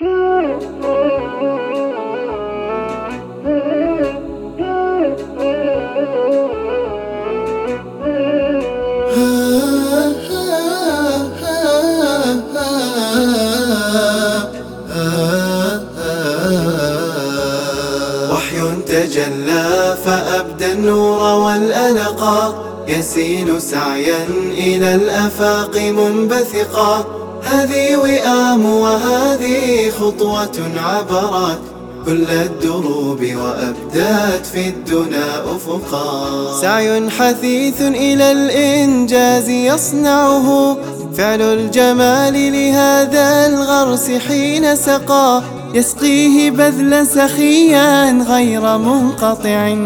وحي تجلى فأبدى النور والألقا يسيل سعيا إلى الأفاق منبثقا. هذه وئام خطوة عبرت كل الدروب وأبدات في الدنا أفقا. سعي حثيث إلى الإنجاز يصنعه فعل الجمال لهذا الغرس حين سقى. يسقيه بذلا سخيا غير منقطع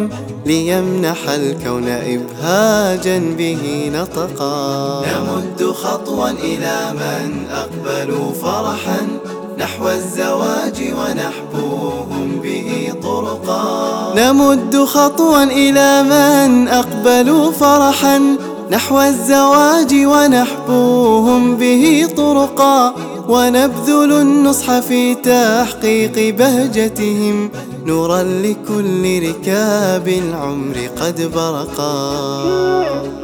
ليمنح الكون إبهاجا به نطقا. نمد خطوا إلى من أقبلوا فرحا نحو الزواج ونحبوهم به طرقا. نمد خطوا إلى من أقبلوا فرحا. نحو الزواج ونحبوهم به طرقا. ونبذل النصح في تحقيق بهجتهم. نورا لكل ركاب العمر قد برقا.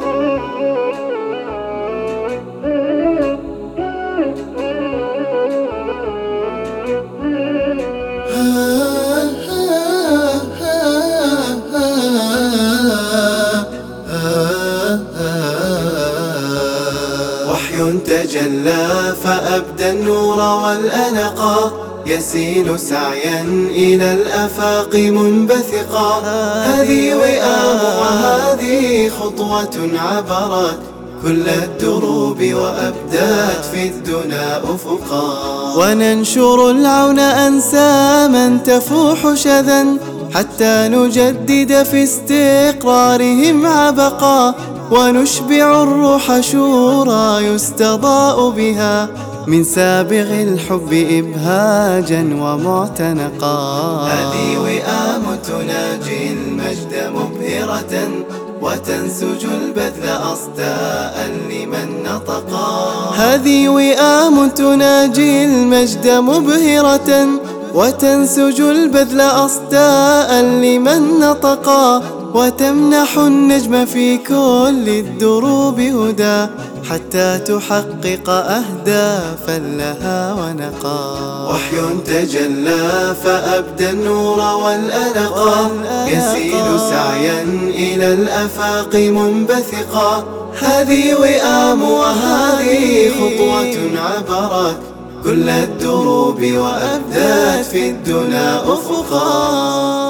وحي تجلى فأبدى النور والألقا يسيل سعيا إلى الأفاق منبثقا. هذه وئام وهذه خطوة عبرت. كل الدروب وأبدات في الدنا أفقا. وننشر العون أنساما تفوح شذا. حتى نجدد في استقرارهم عبقا. ونشبع الروح شورى يستضاء بها من سابغ الحب إبهاجا ومعتنقا. هذه وئام تناجي المجد مبهرة وتنسج البذل أصداء لمن نطقا. هذه وئام تناجي المجد مبهرة وتنسج البذل أصداء لمن نطقا. وتمنح النجم في كل الدروب هدى حتى تحقق أهدافا لها ونقا وحي تجلى فأبدى النور والألقا يسيل سعيا إلى الأفاق منبثقا. هذه وئام وهذه خطوة عبرت. كل الدروب وأبدات في الدنا أفقا.